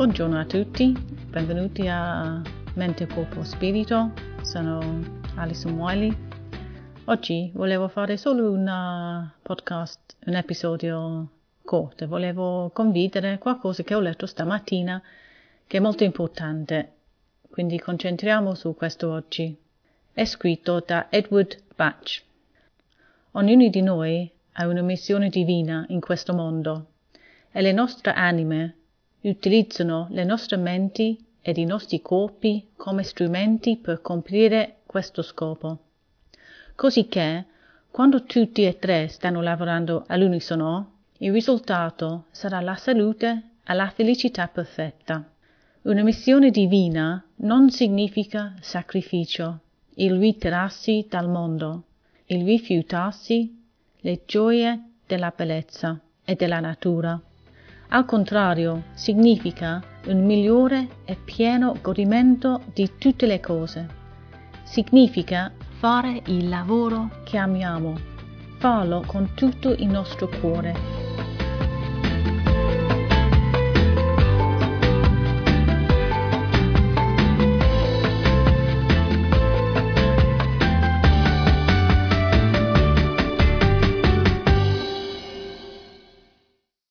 Buongiorno a tutti, benvenuti a Mente, Corpo, Spirito. Sono Alison Wiley. Oggi volevo fare solo un podcast, un episodio corto. Volevo condividere qualcosa che ho letto stamattina che è molto importante. Quindi concentriamo su questo oggi. È scritto da Edward Batch. Ognuno di noi ha una missione divina in questo mondo e le nostre anime utilizzano le nostre menti ed i nostri corpi come strumenti per compiere questo scopo. Così che, quando tutti e tre stanno lavorando all'unisono, il risultato sarà la salute e la felicità perfetta. Una missione divina non significa sacrificio, il ritirarsi dal mondo, il rifiutarsi le gioie della bellezza e della natura. Al contrario, significa un migliore e pieno godimento di tutte le cose. Significa fare il lavoro che amiamo, farlo con tutto il nostro cuore